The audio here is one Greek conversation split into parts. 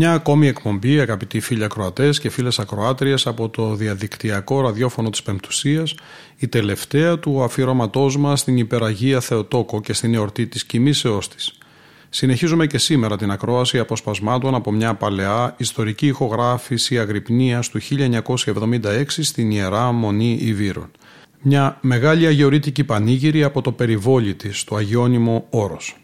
Μια ακόμη εκπομπή, αγαπητοί φίλοι ακροατές και φίλες ακροάτριες, από το διαδικτυακό ραδιόφωνο της Πεμπτουσίας, η τελευταία του αφιερώματός μας στην υπεραγία Θεοτόκο και στην εορτή της κοιμήσεώς της. Συνεχίζουμε και σήμερα την ακρόαση αποσπασμάτων από μια παλαιά ιστορική ηχογράφηση Αγρυπνίας του 1976 στην Ιερά Μονή Ιβύρων. Μια μεγάλη αγιορείτικη πανήγυρη από το περιβόλι της, το Αγιώνυμο Όρος.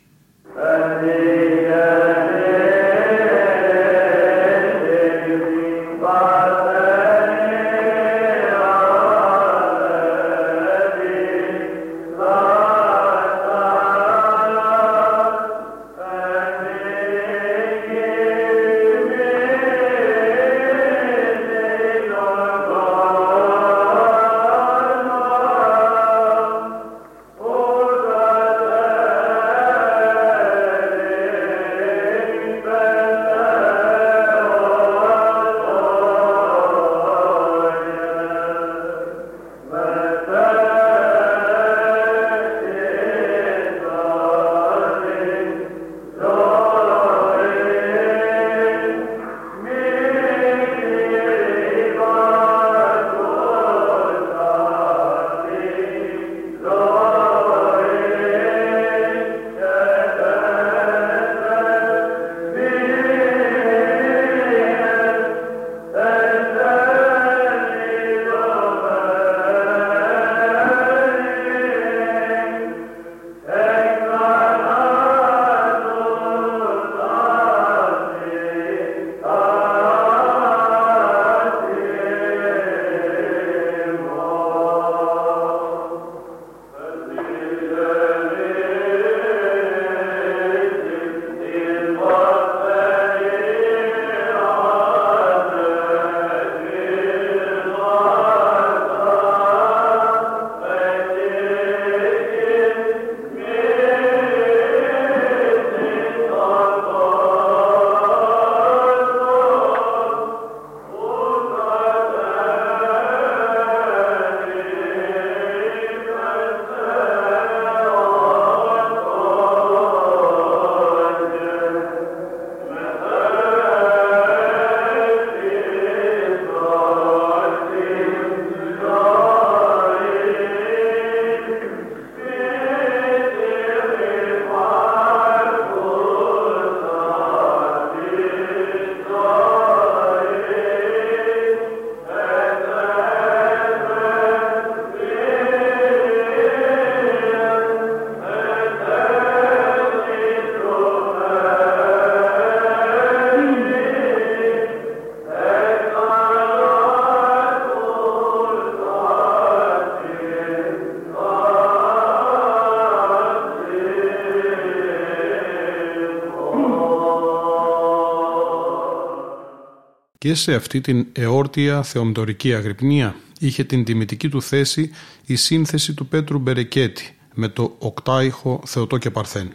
Και σε αυτή την εόρτια θεομητορική αγρυπνία είχε την τιμητική του θέση η σύνθεση του Πέτρου Μπερεκέτη με το οκτάιχο Θεοτό και Παρθέν.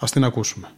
Ας την ακούσουμε.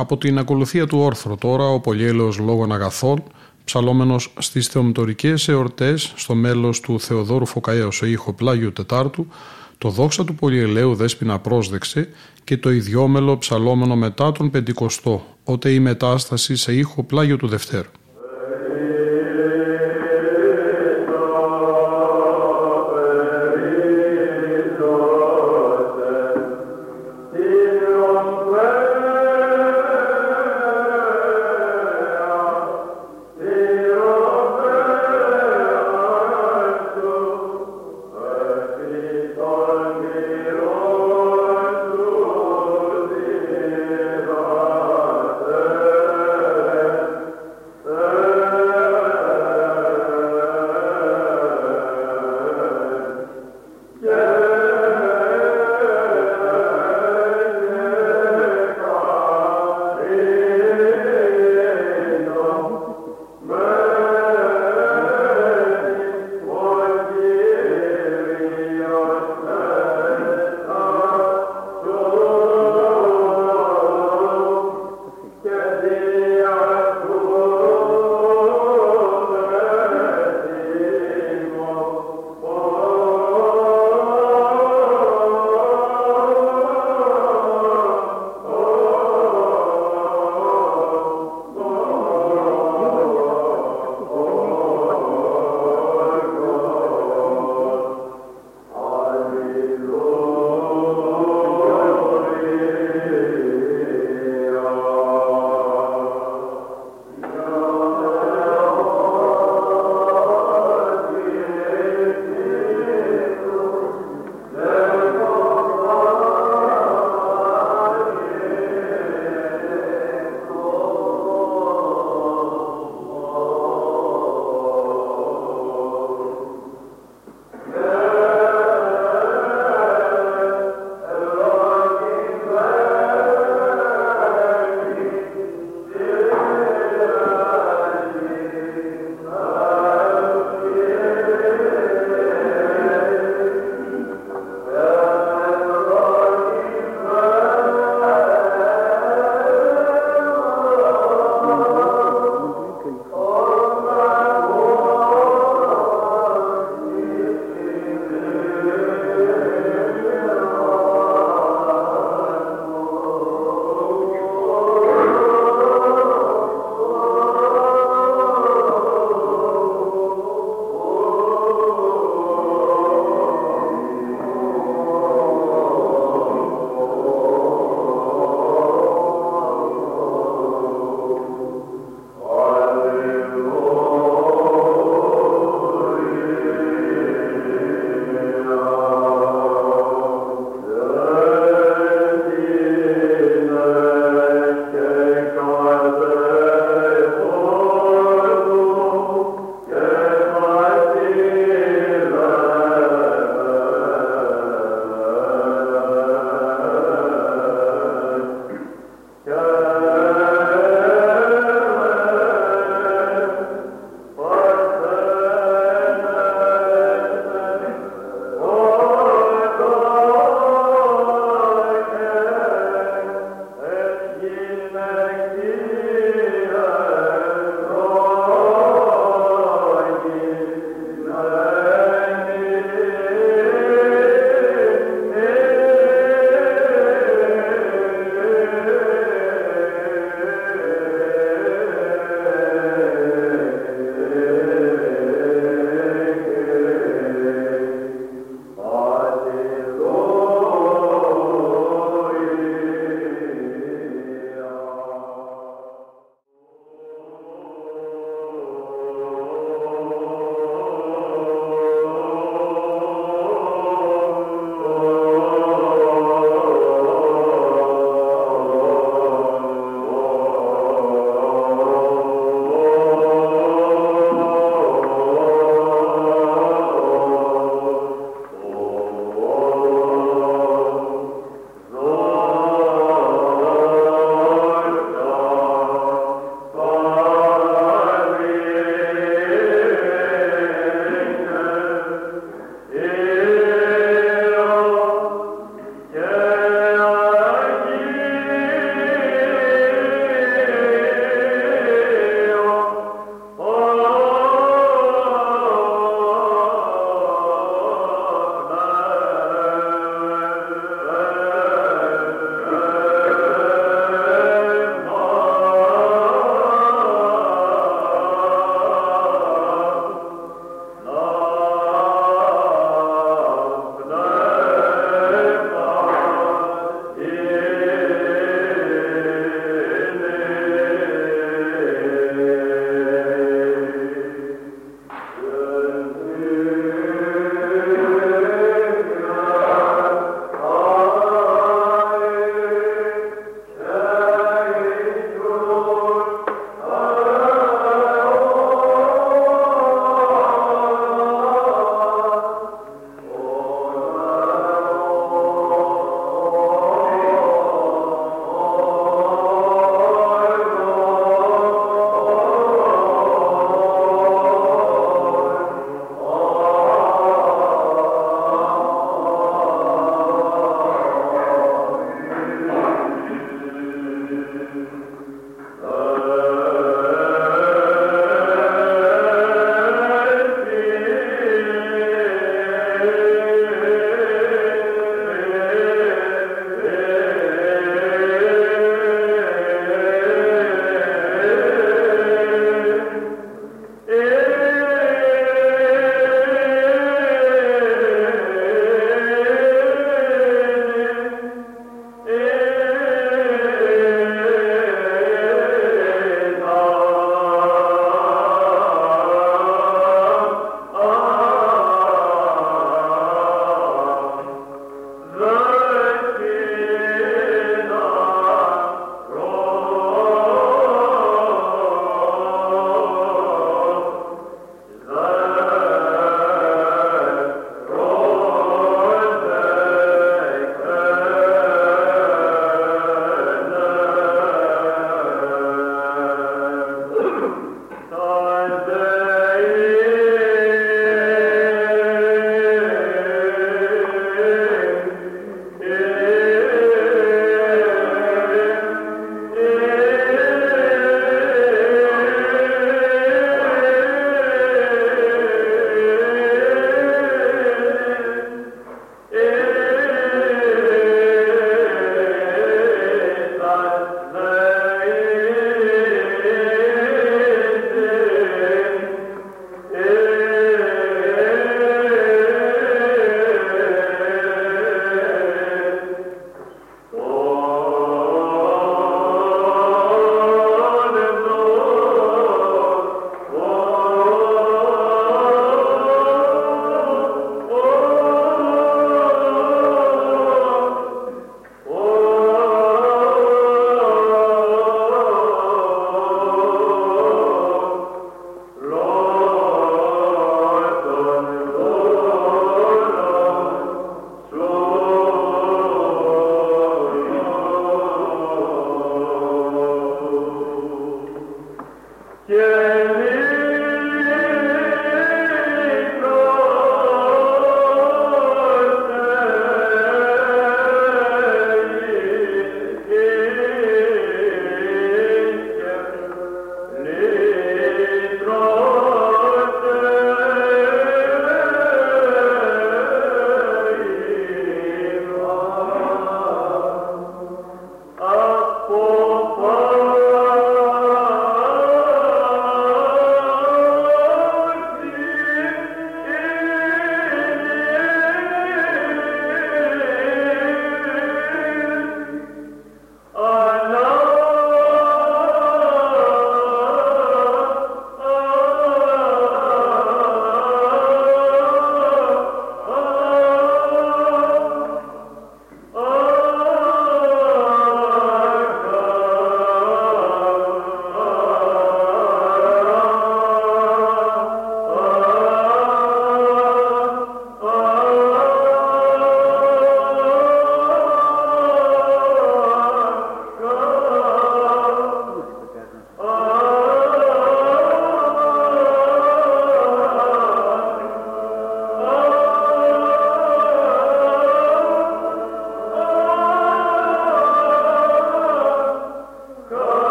Από την ακολουθία του όρθρου τώρα ο πολυέλεος λόγων αγαθών, ψαλόμενος στις θεομητορικές εορτές στο μέλος του Θεοδόρου Φωκαέου σε ήχο Πλάγιου Τετάρτου, το δόξα του πολυελαίου δέσποινα πρόσδεξε και το ιδιόμελο ψαλόμενο μετά τον Πεντηκοστό, ότε η μετάσταση σε ήχο Πλάγιο του Δευτέρου.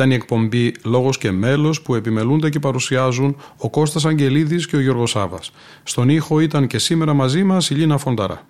Ήταν η εκπομπή «Λόγος και μέλος» που επιμελούνται και παρουσιάζουν ο Κώστας Αγγελίδης και ο Γιώργος Σάβας. Στον ήχο ήταν και σήμερα μαζί μας η Λίνα Φονταρά.